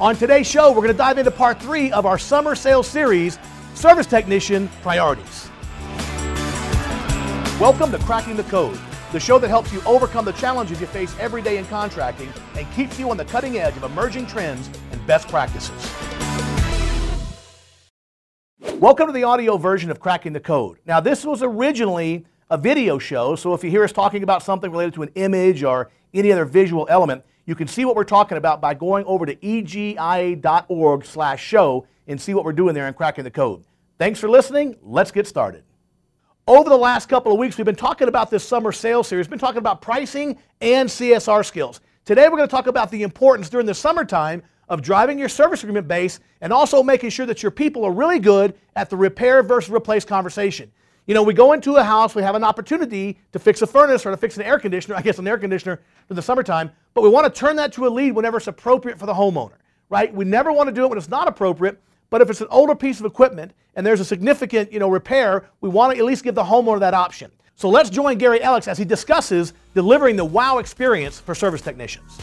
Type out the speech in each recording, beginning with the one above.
On today's show, we're going to dive into part three of our summer sales series Service Technician Priorities. Welcome to Cracking the Code, the show that helps you overcome the challenges you face every day in contracting and keeps you on the cutting edge of emerging trends and best practices. Welcome to the audio version of Cracking the Code. Now, this was originally a video show, so if you hear us talking about something related to an image or any other visual element, you can see what we're talking about by going over to egia.org slash show and see what we're doing there in cracking the code. Thanks for listening. Let's get started. Over the last couple of weeks, we've been talking about this summer sales series. We've been talking about pricing and CSR skills. Today, we're going to talk about the importance during the summertime of driving your service agreement base and also making sure that your people are really good at the repair versus replace conversation. You know, we go into a house, we have an opportunity to fix a furnace or to fix an air conditioner, I guess an air conditioner for the summertime, but we want to turn that to a lead whenever it's appropriate for the homeowner, right? We never want to do it when it's not appropriate, but if it's an older piece of equipment and there's a significant, you know, repair, we want to at least give the homeowner that option. So let's join Gary Elekes as he discusses delivering the wow experience for service technicians.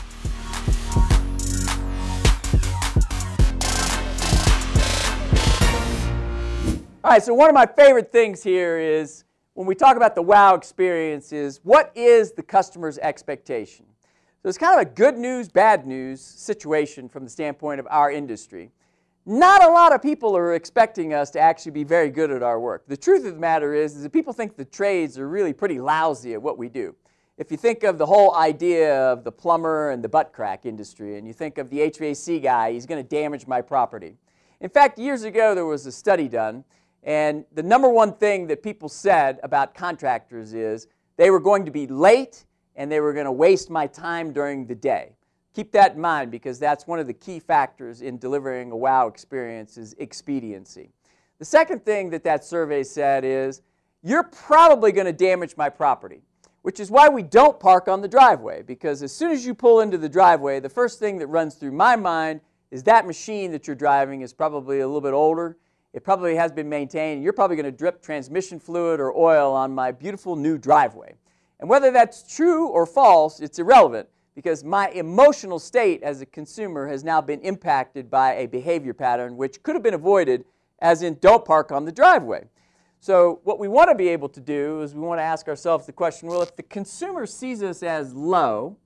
So one of my favorite things here is when we talk about the wow experience is what is the customer's expectation? So it's kind of a good news, bad news situation from the standpoint of our industry. Not a lot of people are expecting us to actually be very good at our work. The truth of the matter is, is that people think the trades are really pretty lousy at what we do. If you think of the whole idea of the plumber and the butt crack industry, and you think of the HVAC guy, he's going to damage my property. In fact, years ago there was a study done and the number one thing that people said about contractors is they were going to be late and they were going to waste my time during the day. Keep that in mind because that's one of the key factors in delivering a wow experience is expediency. The second thing that that survey said is you're probably going to damage my property, which is why we don't park on the driveway because as soon as you pull into the driveway, the first thing that runs through my mind is that machine that you're driving is probably a little bit older it probably has been maintained. You're probably going to drip transmission fluid or oil on my beautiful new driveway. And whether that's true or false, it's irrelevant because my emotional state as a consumer has now been impacted by a behavior pattern which could have been avoided, as in don't park on the driveway. So, what we want to be able to do is we want to ask ourselves the question well, if the consumer sees us as low,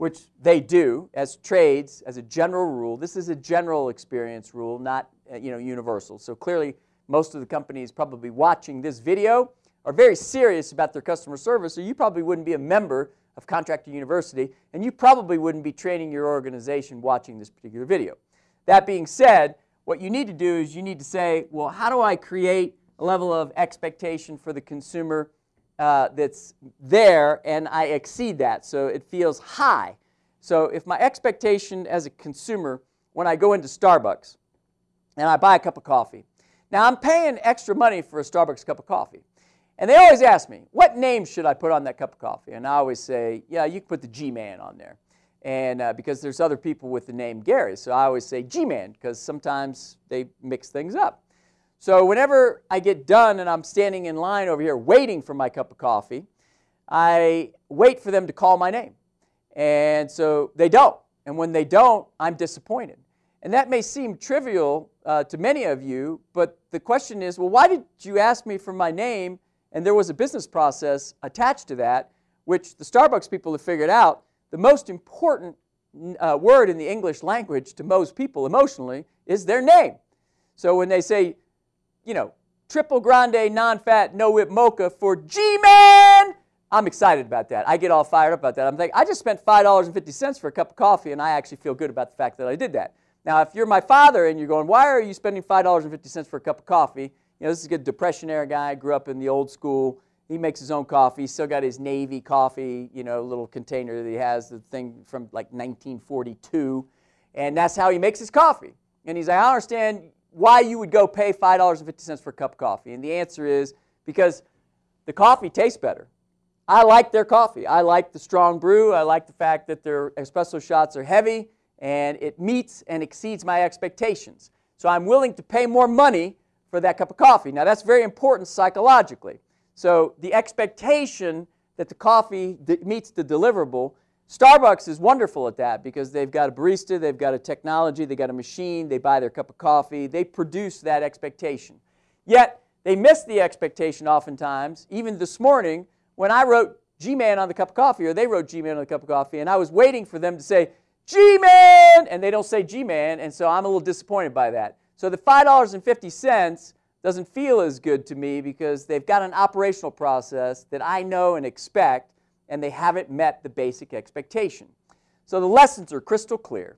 which they do as trades, as a general rule, this is a general experience rule, not uh, you know, universal. So clearly, most of the companies probably watching this video are very serious about their customer service, so you probably wouldn't be a member of Contractor University, and you probably wouldn't be training your organization watching this particular video. That being said, what you need to do is you need to say, well, how do I create a level of expectation for the consumer uh, that's there and I exceed that so it feels high? So if my expectation as a consumer when I go into Starbucks and I buy a cup of coffee. Now, I'm paying extra money for a Starbucks cup of coffee. And they always ask me, what name should I put on that cup of coffee? And I always say, yeah, you can put the G Man on there. And uh, because there's other people with the name Gary, so I always say G Man because sometimes they mix things up. So whenever I get done and I'm standing in line over here waiting for my cup of coffee, I wait for them to call my name. And so they don't. And when they don't, I'm disappointed. And that may seem trivial uh, to many of you, but the question is well, why did you ask me for my name? And there was a business process attached to that, which the Starbucks people have figured out. The most important uh, word in the English language to most people emotionally is their name. So when they say, you know, triple grande, non fat, no whip mocha for G Man, I'm excited about that. I get all fired up about that. I'm like, I just spent $5.50 for a cup of coffee, and I actually feel good about the fact that I did that. Now, if you're my father and you're going, why are you spending $5.50 for a cup of coffee? You know, this is a good Depression era guy, grew up in the old school. He makes his own coffee. He's still got his Navy coffee, you know, little container that he has, the thing from like 1942. And that's how he makes his coffee. And he's like, I understand why you would go pay $5.50 for a cup of coffee. And the answer is because the coffee tastes better. I like their coffee. I like the strong brew. I like the fact that their espresso shots are heavy and it meets and exceeds my expectations. So I'm willing to pay more money for that cup of coffee. Now, that's very important psychologically. So the expectation that the coffee meets the deliverable Starbucks is wonderful at that because they've got a barista, they've got a technology, they've got a machine, they buy their cup of coffee, they produce that expectation. Yet, they miss the expectation oftentimes, even this morning when I wrote G Man on the cup of coffee, or they wrote G Man on the cup of coffee, and I was waiting for them to say, G Man! And they don't say G Man, and so I'm a little disappointed by that. So the $5.50 doesn't feel as good to me because they've got an operational process that I know and expect, and they haven't met the basic expectation. So the lessons are crystal clear.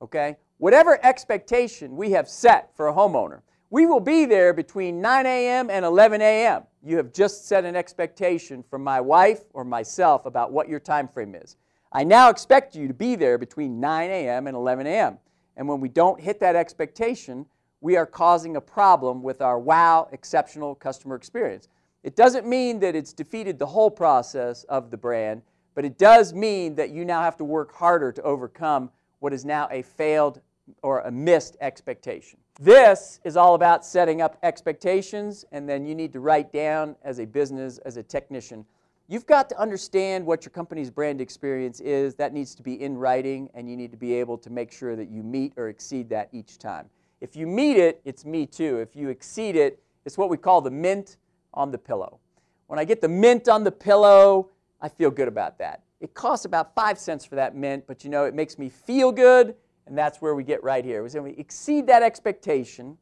Okay? Whatever expectation we have set for a homeowner, we will be there between 9 a.m. and 11 a.m. You have just set an expectation from my wife or myself about what your time frame is. I now expect you to be there between 9 a.m. and 11 a.m. And when we don't hit that expectation, we are causing a problem with our wow, exceptional customer experience. It doesn't mean that it's defeated the whole process of the brand, but it does mean that you now have to work harder to overcome what is now a failed or a missed expectation. This is all about setting up expectations, and then you need to write down as a business, as a technician, you've got to understand what your company's brand experience is. That needs to be in writing, and you need to be able to make sure that you meet or exceed that each time. If you meet it, it's me too. If you exceed it, it's what we call the mint on the pillow. When I get the mint on the pillow, I feel good about that. It costs about five cents for that mint, but you know, it makes me feel good, and that's where we get right here. When we exceed that expectation,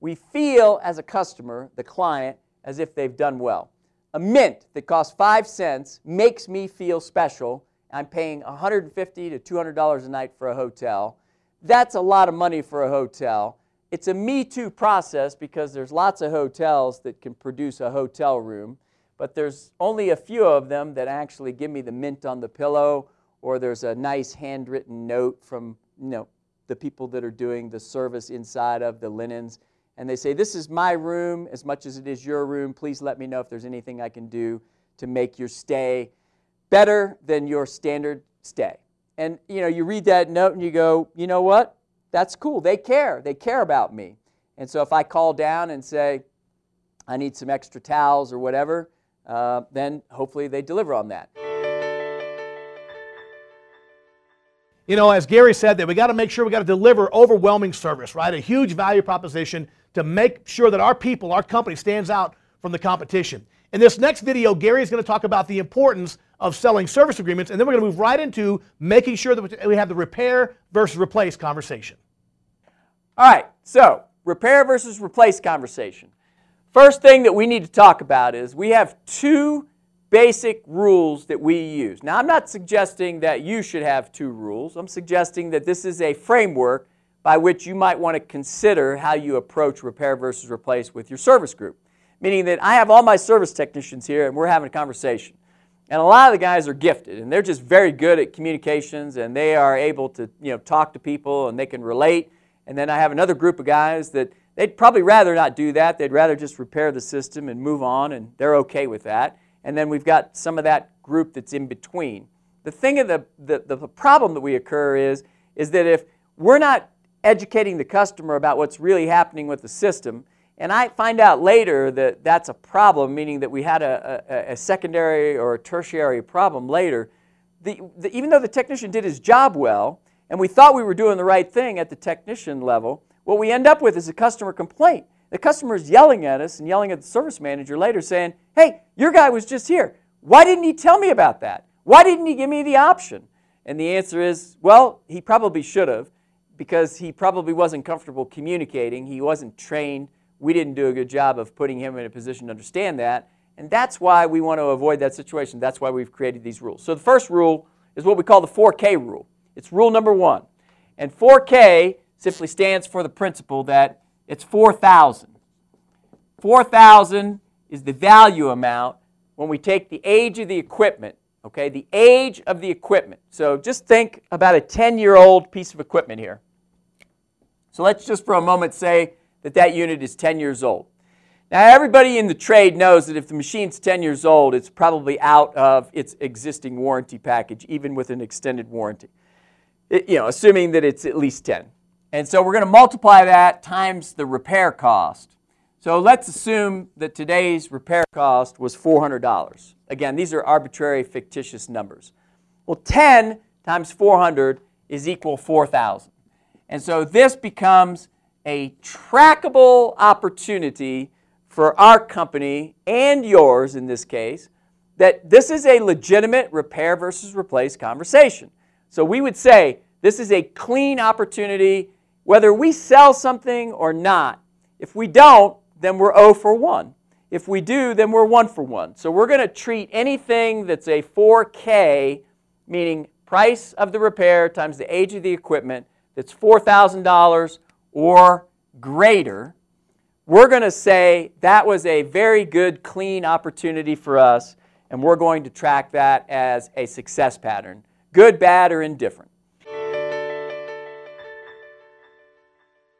we feel as a customer, the client, as if they've done well. A mint that costs five cents makes me feel special. I'm paying 150 to $200 a night for a hotel. That's a lot of money for a hotel. It's a Me Too process because there's lots of hotels that can produce a hotel room, but there's only a few of them that actually give me the mint on the pillow or there's a nice handwritten note from you know, the people that are doing the service inside of the linens. And they say, This is my room as much as it is your room. Please let me know if there's anything I can do to make your stay better than your standard stay. And you know, you read that note and you go, you know what? That's cool. They care. They care about me. And so if I call down and say, I need some extra towels or whatever, uh, then hopefully they deliver on that. You know, as Gary said, that we got to make sure we got to deliver overwhelming service, right? A huge value proposition to make sure that our people, our company stands out from the competition. In this next video, Gary is going to talk about the importance of selling service agreements, and then we're going to move right into making sure that we have the repair versus replace conversation. All right, so repair versus replace conversation. First thing that we need to talk about is we have two basic rules that we use. Now, I'm not suggesting that you should have two rules. I'm suggesting that this is a framework by which you might want to consider how you approach repair versus replace with your service group. Meaning that I have all my service technicians here and we're having a conversation. And a lot of the guys are gifted and they're just very good at communications and they are able to you know, talk to people and they can relate. And then I have another group of guys that they'd probably rather not do that. They'd rather just repair the system and move on and they're okay with that. And then we've got some of that group that's in between. The thing of the, the, the problem that we occur is, is that if we're not educating the customer about what's really happening with the system, and I find out later that that's a problem, meaning that we had a, a, a secondary or a tertiary problem later. The, the, even though the technician did his job well, and we thought we were doing the right thing at the technician level, what we end up with is a customer complaint. The customer is yelling at us and yelling at the service manager later saying, hey, your guy was just here. Why didn't he tell me about that? Why didn't he give me the option? And the answer is, well, he probably should have because he probably wasn't comfortable communicating. He wasn't trained we didn't do a good job of putting him in a position to understand that. And that's why we want to avoid that situation. That's why we've created these rules. So the first rule is what we call the 4K rule. It's rule number one. And 4K simply stands for the principle that it's 4,000. 4,000 is the value amount when we take the age of the equipment, okay, the age of the equipment. So just think about a 10-year-old piece of equipment here. So let's just for a moment say that that unit is 10 years old. Now, everybody in the trade knows that if the machine's 10 years old, it's probably out of its existing warranty package, even with an extended warranty, it, you know, assuming that it's at least 10. And so we're going to multiply that times the repair cost. So let's assume that today's repair cost was $400. Again, these are arbitrary, fictitious numbers. Well, 10 times 400 is equal 4,000. And so this becomes a trackable opportunity for our company and yours in this case that this is a legitimate repair versus replace conversation. So we would say this is a clean opportunity whether we sell something or not. If we don't, then we're 0 for 1. If we do, then we're 1 for 1. So we're going to treat anything that's a 4K, meaning price of the repair times the age of the equipment, that's $4,000 or greater, we're going to say that was a very good, clean opportunity for us, and we're going to track that as a success pattern, good, bad, or indifferent.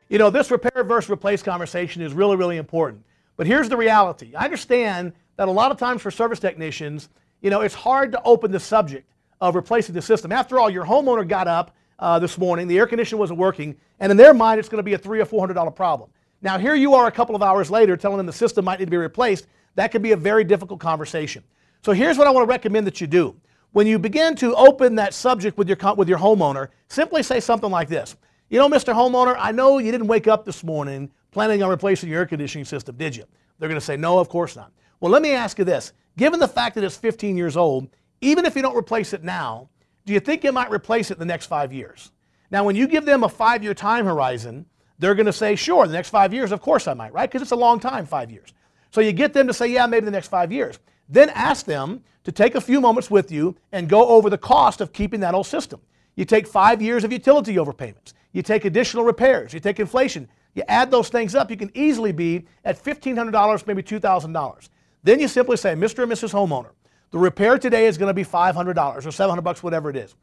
You know, this repair versus replace conversation is really, really important. But here's the reality. I understand that a lot of times for service technicians, you know, it's hard to open the subject of replacing the system. After all, your homeowner got up uh, this morning, the air conditioner wasn't working, and in their mind, it's going to be a three or four hundred dollar problem. Now, here you are a couple of hours later telling them the system might need to be replaced. That could be a very difficult conversation. So here's what I want to recommend that you do. When you begin to open that subject with your, with your homeowner, simply say something like this. You know, Mr. Homeowner, I know you didn't wake up this morning planning on replacing your air conditioning system, did you? They're going to say, no, of course not. Well, let me ask you this. Given the fact that it's 15 years old, even if you don't replace it now, do you think it might replace it in the next five years? Now, when you give them a five year time horizon, they're going to say, sure, the next five years, of course I might, right? Because it's a long time, five years. So you get them to say, yeah, maybe the next five years. Then ask them to take a few moments with you and go over the cost of keeping that old system. You take five years of utility overpayments. You take additional repairs. You take inflation. You add those things up, you can easily be at $1,500, maybe $2,000. Then you simply say, Mr. and Mrs. Homeowner, the repair today is going to be $500 or 700 bucks, whatever it is.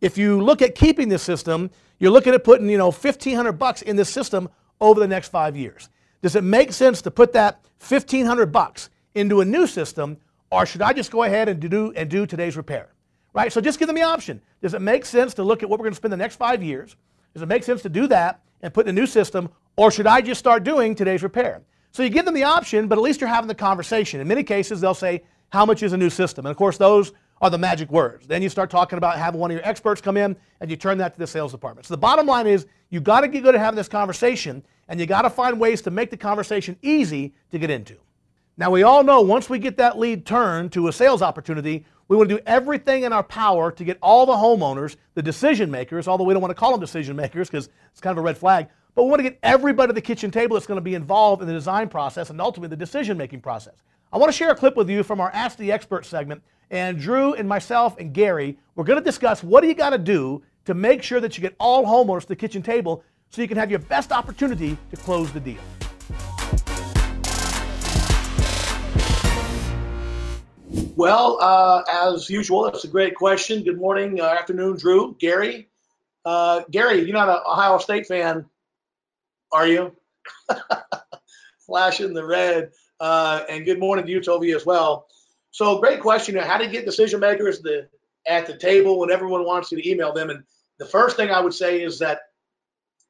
If you look at keeping this system, you're looking at putting, you know, 1500 bucks in this system over the next five years. Does it make sense to put that 1500 bucks into a new system, or should I just go ahead and do, and do today's repair? Right? So just give them the option. Does it make sense to look at what we're going to spend the next five years? Does it make sense to do that and put in a new system, or should I just start doing today's repair? So you give them the option, but at least you're having the conversation. In many cases, they'll say, How much is a new system? And of course, those are the magic words. Then you start talking about having one of your experts come in and you turn that to the sales department. So the bottom line is you got to get good at having this conversation and you got to find ways to make the conversation easy to get into. Now we all know once we get that lead turned to a sales opportunity, we want to do everything in our power to get all the homeowners, the decision makers, although we don't want to call them decision makers because it's kind of a red flag, but we want to get everybody at the kitchen table that's going to be involved in the design process and ultimately the decision making process. I want to share a clip with you from our Ask the Expert segment and Drew and myself and Gary, we're going to discuss what do you got to do to make sure that you get all homeowners to the kitchen table so you can have your best opportunity to close the deal. Well, uh, as usual, that's a great question. Good morning, uh, afternoon, Drew, Gary. Uh, Gary, you're not an Ohio State fan, are you? Flashing the red. Uh, and good morning to you, Toby, as well. So great question. How to get decision makers the, at the table when everyone wants you to email them. And the first thing I would say is that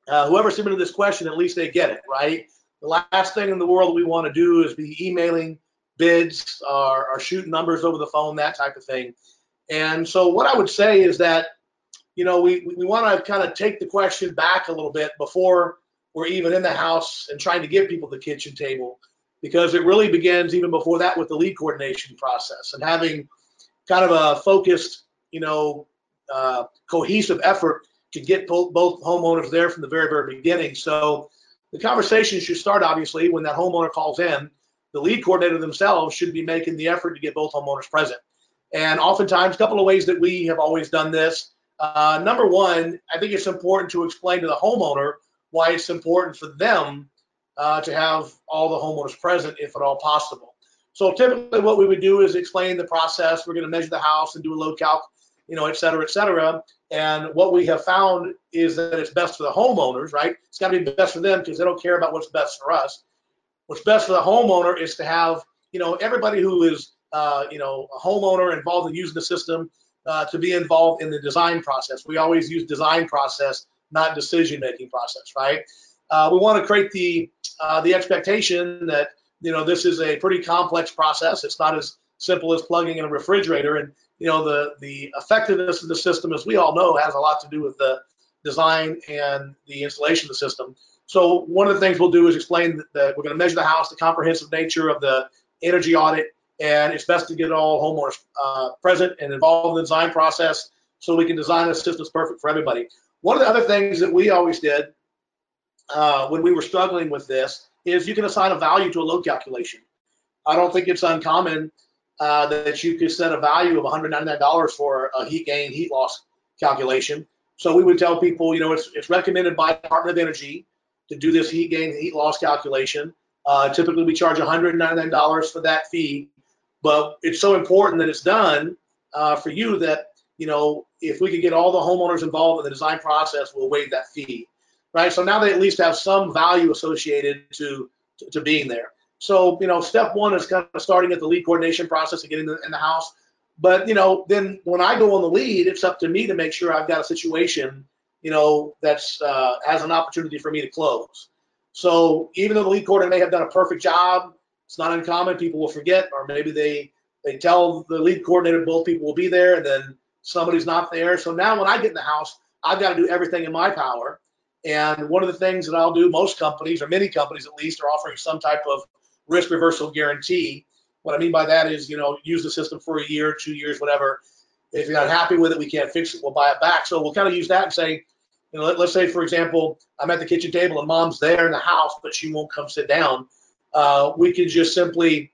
uh, whoever submitted this question, at least they get it, right? The last thing in the world we want to do is be emailing bids or, or shooting numbers over the phone, that type of thing. And so what I would say is that, you know, we, we want to kind of take the question back a little bit before we're even in the house and trying to get people the kitchen table because it really begins even before that with the lead coordination process and having kind of a focused, you know, uh, cohesive effort to get both, both homeowners there from the very, very beginning. So the conversation should start obviously when that homeowner calls in. The lead coordinator themselves should be making the effort to get both homeowners present. And oftentimes, a couple of ways that we have always done this. Uh, number one, I think it's important to explain to the homeowner why it's important for them uh, to have all the homeowners present if at all possible. So typically what we would do is explain the process. We're going to measure the house and do a load calc, you know, et cetera, et cetera. And what we have found is that it's best for the homeowners, right? It's got to be best for them because they don't care about what's best for us. What's best for the homeowner is to have, you know, everybody who is, uh, you know, a homeowner involved in using the system uh, to be involved in the design process. We always use design process, not decision-making process, right? Uh, we want to create the uh, the expectation that you know this is a pretty complex process. It's not as simple as plugging in a refrigerator. And you know, the the effectiveness of the system, as we all know, has a lot to do with the design and the installation of the system. So one of the things we'll do is explain that, that we're going to measure the house, the comprehensive nature of the energy audit, and it's best to get all homeowners uh, present and involved in the design process so we can design a system that's perfect for everybody. One of the other things that we always did uh, when we were struggling with this is you can assign a value to a load calculation. I don't think it's uncommon uh, that you could set a value of $199 for a heat gain, heat loss calculation. So we would tell people, you know, it's, it's recommended by Department of Energy to do this heat gain, heat loss calculation. Uh, typically, we charge $199 for that fee, but it's so important that it's done uh, for you that you know if we could get all the homeowners involved in the design process, we'll waive that fee, right? So now they at least have some value associated to to, to being there. So you know, step one is kind of starting at the lead coordination process and getting in the, in the house. But you know, then when I go on the lead, it's up to me to make sure I've got a situation, you know, that's uh, has an opportunity for me to close. So even though the lead coordinator may have done a perfect job, it's not uncommon. People will forget, or maybe they they tell the lead coordinator both people will be there, and then somebody's not there. So now when I get in the house, I've got to do everything in my power. And one of the things that I'll do, most companies or many companies at least, are offering some type of risk reversal guarantee. What I mean by that is, you know, use the system for a year, two years, whatever. If you're not happy with it, we can't fix it. We'll buy it back. So we'll kind of use that and say, you know, let, us say, for example, I'm at the kitchen table and mom's there in the house, but she won't come sit down. Uh, we can just simply,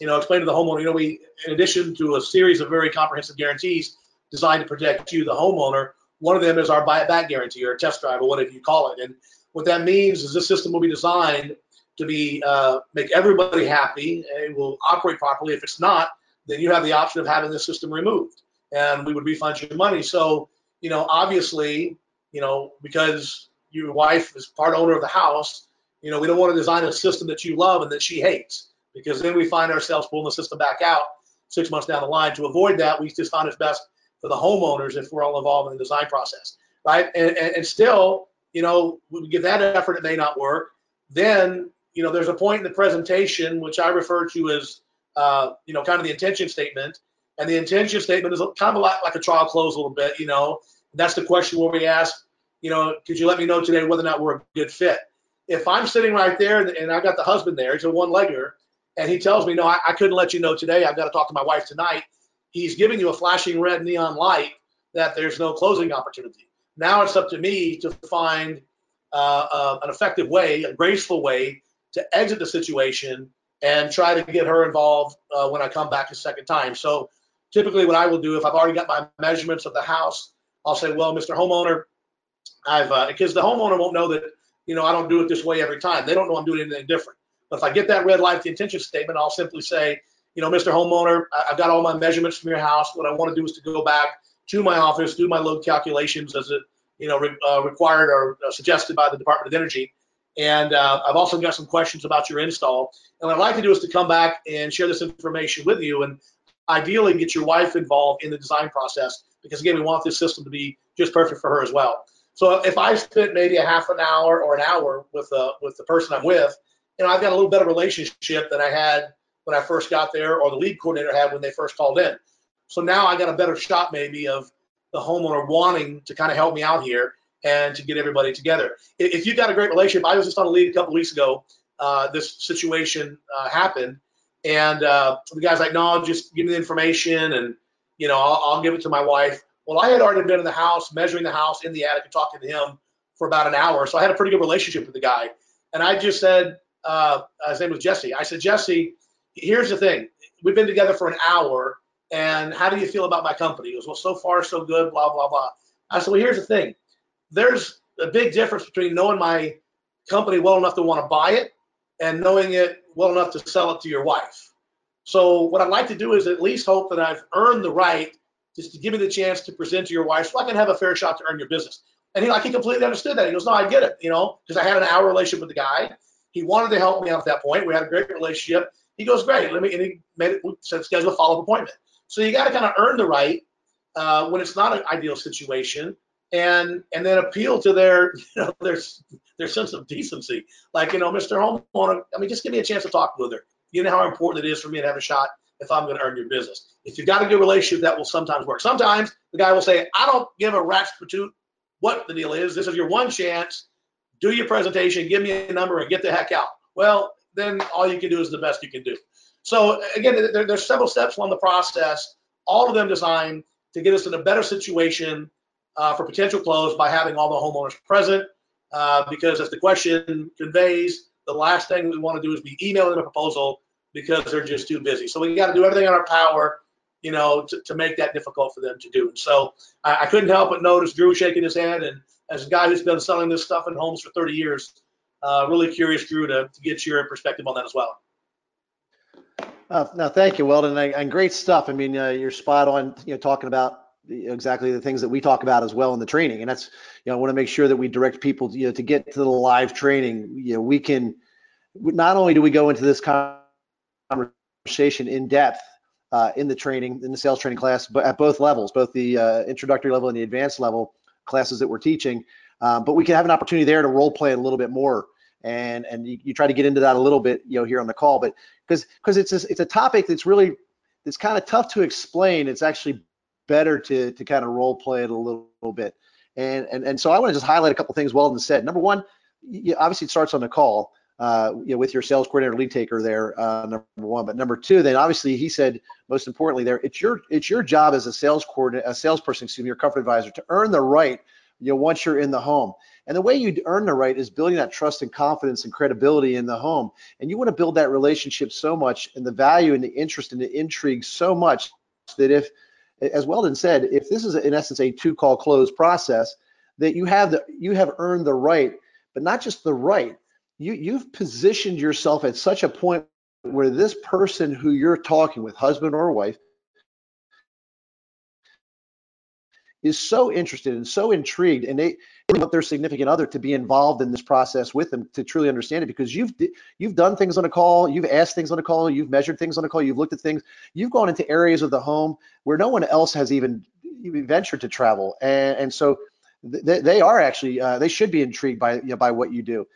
you know, explain to the homeowner, you know, we, in addition to a series of very comprehensive guarantees designed to protect you, the homeowner, one of them is our buy it back guarantee or test drive or whatever you call it. And what that means is this system will be designed to be uh, make everybody happy and it will operate properly. If it's not, then you have the option of having the system removed and we would refund your money. So, you know, obviously, you know, because your wife is part owner of the house, you know, we don't want to design a system that you love and that she hates because then we find ourselves pulling the system back out six months down the line. To avoid that, we just found it's best for the homeowners if we're all involved in the design process, right? And, and, and still, you know, we give that effort, it may not work. Then you know, there's a point in the presentation which I refer to as, uh, you know, kind of the intention statement. And the intention statement is kind of like, like a trial close a little bit, you know. That's the question where we ask, you know, could you let me know today whether or not we're a good fit? If I'm sitting right there and, and I got the husband there, he's a one legger, and he tells me, no, I, I couldn't let you know today. I've got to talk to my wife tonight. He's giving you a flashing red neon light that there's no closing opportunity. Now it's up to me to find uh, uh, an effective way, a graceful way to exit the situation and try to get her involved uh, when I come back a second time. So typically what I will do if I've already got my measurements of the house, I'll say, well, Mr. Homeowner, I've, uh, because the homeowner won't know that, you know, I don't do it this way every time. They don't know I'm doing anything different. But if I get that red light, the intention statement, I'll simply say, you know, Mr. Homeowner, I've got all my measurements from your house. What I want to do is to go back to my office, do my load calculations as it, you know, re- uh, required or uh, suggested by the Department of Energy. And uh, I've also got some questions about your install. And what I'd like to do is to come back and share this information with you and ideally get your wife involved in the design process because again, we want this system to be just perfect for her as well. So if I spent maybe a half an hour or an hour with uh, with the person I'm with, you know, I've got a little better relationship than I had when I first got there or the lead coordinator had when they first called in. So now I got a better shot maybe of the homeowner wanting to kind of help me out here and to get everybody together. If you've got a great relationship, I was just on a lead a couple weeks ago. Uh, this situation uh, happened, and uh, the guy's like, "No, just give me the information, and you know, I'll, I'll, give it to my wife." Well, I had already been in the house, measuring the house in the attic, and talking to him for about an hour, so I had a pretty good relationship with the guy. And I just said, uh, his name was Jesse. I said, Jesse, here's the thing: we've been together for an hour, and how do you feel about my company? He goes, Well, so far so good, blah blah blah. I said, Well, here's the thing there's a big difference between knowing my company well enough to want to buy it and knowing it well enough to sell it to your wife. So what I'd like to do is at least hope that I've earned the right just to give me the chance to present to your wife so I can have a fair shot to earn your business. And he like he completely understood that. He goes, No, I get it, you know, because I had an hour relationship with the guy. He wanted to help me out at that point. We had a great relationship. He goes, Great, let me and he made it said schedule a follow-up appointment. So you got to kind of earn the right uh, when it's not an ideal situation and and then appeal to their you know their their sense of decency. Like you know, Mr. Homeowner, I mean, just give me a chance to talk with her. You know how important it is for me to have a shot if I'm going to earn your business. If you've got a good relationship, that will sometimes work. Sometimes the guy will say, I don't give a rat's patoot what the deal is. This is your one chance. Do your presentation, give me a number, and get the heck out. Well, then all you can do is the best you can do. So again, there, there's several steps along the process, all of them designed to get us in a better situation uh, for potential close by having all the homeowners present. Uh, because as the question conveys, the last thing we want to do is be emailing a proposal because they're just too busy. So we got to do everything in our power, you know, to, to make that difficult for them to do. And so I, I couldn't help but notice Drew shaking his head. And as a guy who's been selling this stuff in homes for 30 years, uh, really curious, Drew, to, to get your perspective on that as well. Uh, thank you, Weldon, and, and great stuff. I mean, uh, you're spot on. You know, talking about exactly the things that we talk about as well in the training, and that's you know, I want to make sure that we direct people, to, you know, to get to the live training. You know, we can not only do we go into this conversation in depth uh, in the training, in the sales training class, but at both levels, both the uh, introductory level and the advanced level classes that we're teaching. Um, but we can have an opportunity there to role play a little bit more. And and you, you, try to get into that a little bit you know here on the call. But because because it's a, it's a topic that's really it's kind of tough to explain. It's actually better to to kind of role play it a little, little bit. And and and so i want to just highlight a couple things weldon said. Number one you, obviously it starts on the call uh, you know, with your sales coordinator lead taker there uh, number one. But number two then obviously he said most importantly there it's your it's your job as a sales coordinator a salesperson excuse me your comfort advisor to earn the right you know once you're in the home and the way you earn the right is building that trust and confidence and credibility in the home. And you want to build that relationship so much and the value and the interest and the intrigue so much that if, as Weldon said, if this is in essence a two call close process, that you have the you have earned the right, but not just the right. You you've positioned yourself at such a point where this person who you're talking with, husband or wife, is so interested and so intrigued and they they want their significant other to be involved in this process with them to truly understand it because you've you've done things on a call you've asked things on a call you've measured things on a call you've looked at things you've gone into areas of the home where no one else has even, even ventured to travel and, and so they, are actually uh, they should be intrigued by you know, by what you do.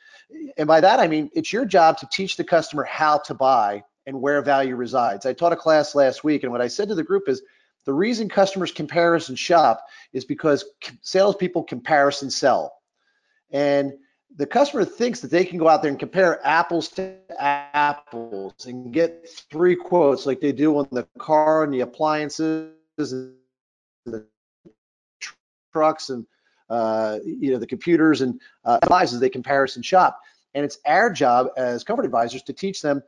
And by that i mean it's your job to teach the customer how to buy and where value resides. I taught a class last week and what i said to the group is the reason customers comparison shop is because salespeople comparison sell. And the customer thinks that they can go out there and compare apples to apples and get three quotes like they do on the car and the appliances and the trucks and uh, you know the computers and uh, advisors they comparison shop. And it's our job as comfort advisors to teach them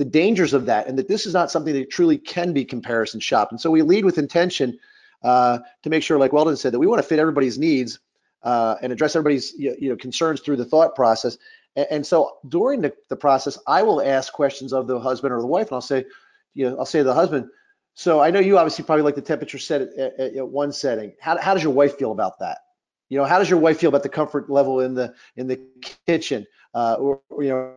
the dangers of that and that this is not something that truly can be comparison shopped. And so we lead with intention uh, to make sure, like Weldon said, that we want to fit everybody's needs uh, and address everybody's you know concerns through the thought process. And, and so during the, the process, I will ask questions of the husband or the wife, and I'll say, you know, I'll say to the husband, so I know you obviously probably like the temperature set at, at, at one setting. How, how does your wife feel about that? You know, how does your wife feel about the comfort level in the in the kitchen, uh, or, or you know,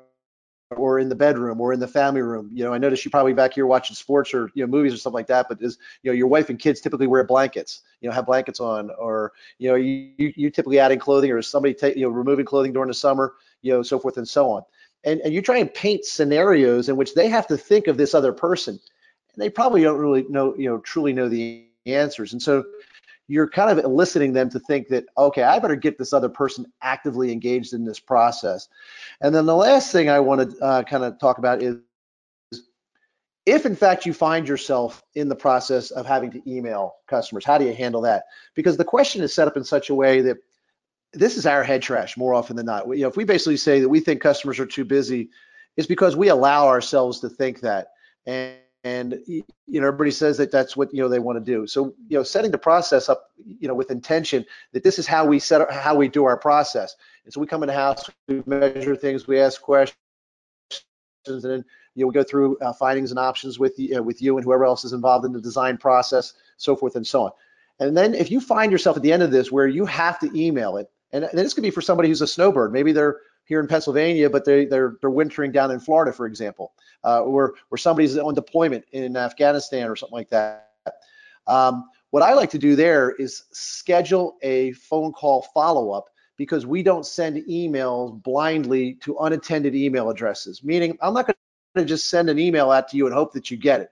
or in the bedroom or in the family room. You know, I notice you probably back here watching sports or you know movies or something like that. But is you know your wife and kids typically wear blankets, you know, have blankets on, or you know you you typically adding clothing or somebody take you know removing clothing during the summer, you know, so forth and so on. And and you try and paint scenarios in which they have to think of this other person, and they probably don't really know you know truly know the answers. And so you're kind of eliciting them to think that, okay, I better get this other person actively engaged in this process. And then the last thing I want to uh, kind of talk about is if in fact you find yourself in the process of having to email customers, how do you handle that? Because the question is set up in such a way that this is our head trash more often than not. You know, if we basically say that we think customers are too busy, it's because we allow ourselves to think that. And and you know everybody says that that's what you know they want to do. So you know setting the process up you know with intention that this is how we set up how we do our process. And so we come in the house we measure things we ask questions and then you know we go through uh, findings and options with you, uh, with you and whoever else is involved in the design process so forth and so on. And then if you find yourself at the end of this where you have to email it and, and this could be for somebody who's a snowbird maybe they're here in Pennsylvania, but they, they're they're wintering down in Florida, for example, uh, or or somebody's on deployment in Afghanistan or something like that. Um, what I like to do there is schedule a phone call follow up because we don't send emails blindly to unattended email addresses. Meaning, I'm not going to just send an email out to you and hope that you get it.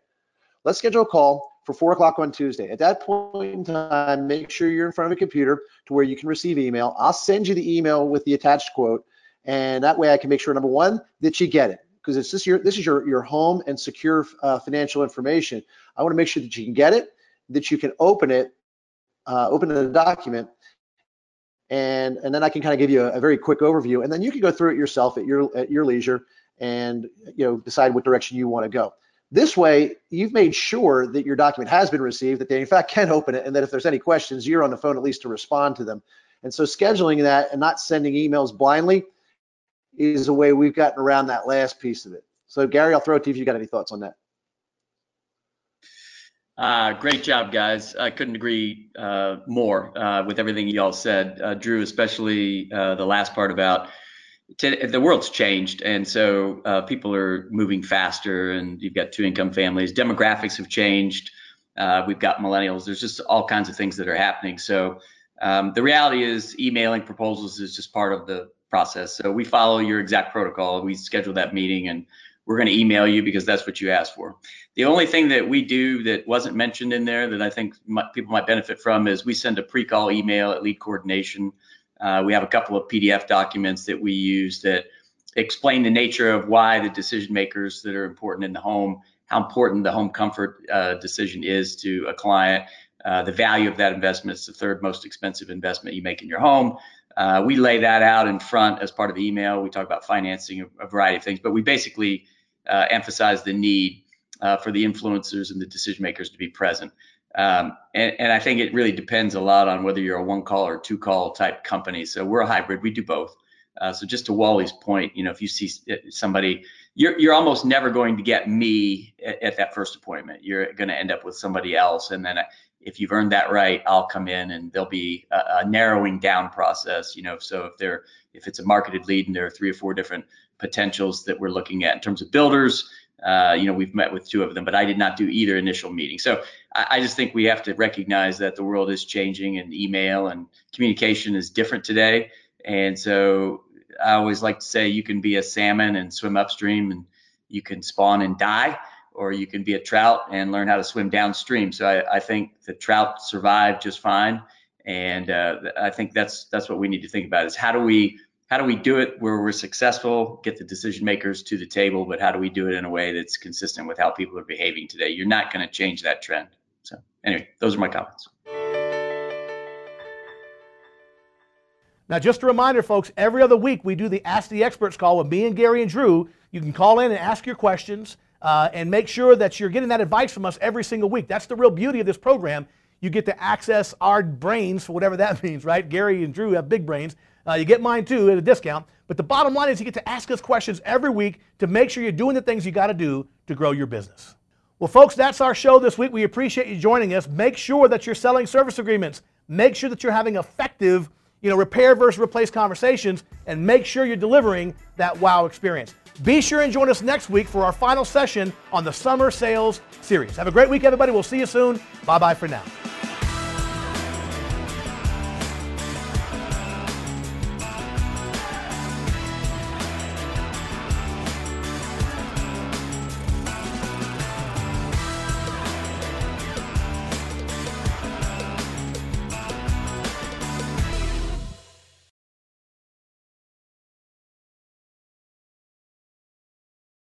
let's schedule a call for four o'clock on Tuesday. At that point in time, make sure you're in front of a computer to where you can receive email. I'll send you the email with the attached quote, and that way I can make sure number one that you get it because it's this your this is your your home and secure uh, financial information. I want to make sure that you can get it, that you can open it, uh, open the document, and and then I can kind of give you a, a, very quick overview, and then you can go through it yourself at your at your leisure, and you know decide what direction you want to go. This way, you've made sure that your document has been received, that they in fact can open it, and that if there's any questions, you're on the phone at least to respond to them. And so scheduling that and not sending emails blindly is a way we've gotten around that last piece of it. So Gary, I'll throw it to you if you got any thoughts on that. Uh, great job, guys. I couldn't agree uh, more uh, with everything y'all said. Uh, Drew, especially uh, the last part about the world's changed, and so uh, people are moving faster, and you've got two income families. Demographics have changed. We've got millennials. There's just all kinds of things that are happening. So um, the reality is, emailing proposals is just part of the process. So we follow your exact protocol. We schedule that meeting, and we're going to email you because that's what you asked for. The only thing that we do that wasn't mentioned in there that I think might, people might benefit from is we send a pre-call email at lead coordination uh, we have a couple of PDF documents that we use that explain the nature of why the decision makers that are important in the home, how important the home comfort uh, decision is to a client, uh, the value of that investment. It's the third most expensive investment you make in your home. Uh, we lay that out in front as part of the email. We talk about financing, a, a variety of things, but we basically uh, emphasize the need uh, for the influencers and the decision makers to be present. Um, and, and, I think it really depends a lot on whether you're a one call or two call type company. So we're a hybrid. We do both. Uh, so just to Wally's point, you know, if you see uh, somebody, you're you're almost never going to get me at, at that first appointment. You're going to end up with somebody else, and then uh, if you've earned that right, I'll come in and there'll be a, a narrowing down process. You know, so if they're if it's a marketed lead and there are three or four different potentials that we're looking at in terms of builders, uh, you know, we've met with two of them, but I did not do either initial meeting. So I, I, just think we have to recognize that the world is changing and email and communication is different today. And so I always like to say you can be a salmon and swim upstream and you can spawn and die, or you can be a trout and learn how to swim downstream. So I, I think the trout survive just fine. And uh, I think that's that's what we need to think about is how do we how do we do it where we're successful, get the decision makers to the table, but how do we do it in a way that's consistent with how people are behaving today? You're not going to change that trend. So, anyway, those are my comments. Now, just a reminder, folks, every other week we do the Ask the Experts call with me and Gary and Drew. You can call in and ask your questions uh, and make sure that you're getting that advice from us every single week. That's the real beauty of this program. You get to access our brains for whatever that means, right? Gary and Drew have big brains. Uh, you get mine too at a discount. But the bottom line is you get to ask us questions every week to make sure you're doing the things you got to do to grow your business. Well, folks, that's our show this week. We appreciate you joining us. Make sure that you're selling service agreements. Make sure that you're having effective, you know, repair versus replace conversations, and make sure you're delivering that wow experience. Be sure and join us next week for our final session on the Summer Sales Series. Have a great week, everybody. We'll see you soon. Bye bye for now.